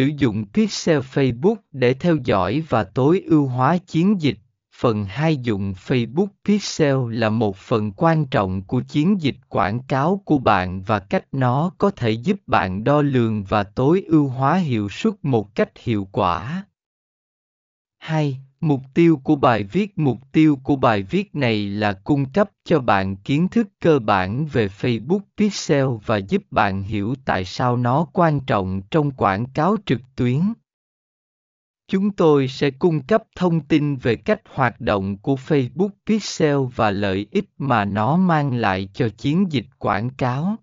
sử dụng Pixel Facebook để theo dõi và tối ưu hóa chiến dịch. Phần 2 dụng Facebook Pixel là một phần quan trọng của chiến dịch quảng cáo của bạn và cách nó có thể giúp bạn đo lường và tối ưu hóa hiệu suất một cách hiệu quả. 2. Mục tiêu của bài viết, Mục tiêu của bài viết này là cung cấp cho bạn kiến thức cơ bản về Facebook Pixel và giúp bạn hiểu tại sao nó quan trọng trong quảng cáo trực tuyến. Chúng tôi sẽ cung cấp thông tin về cách hoạt động của Facebook Pixel và lợi ích mà nó mang lại cho chiến dịch quảng cáo.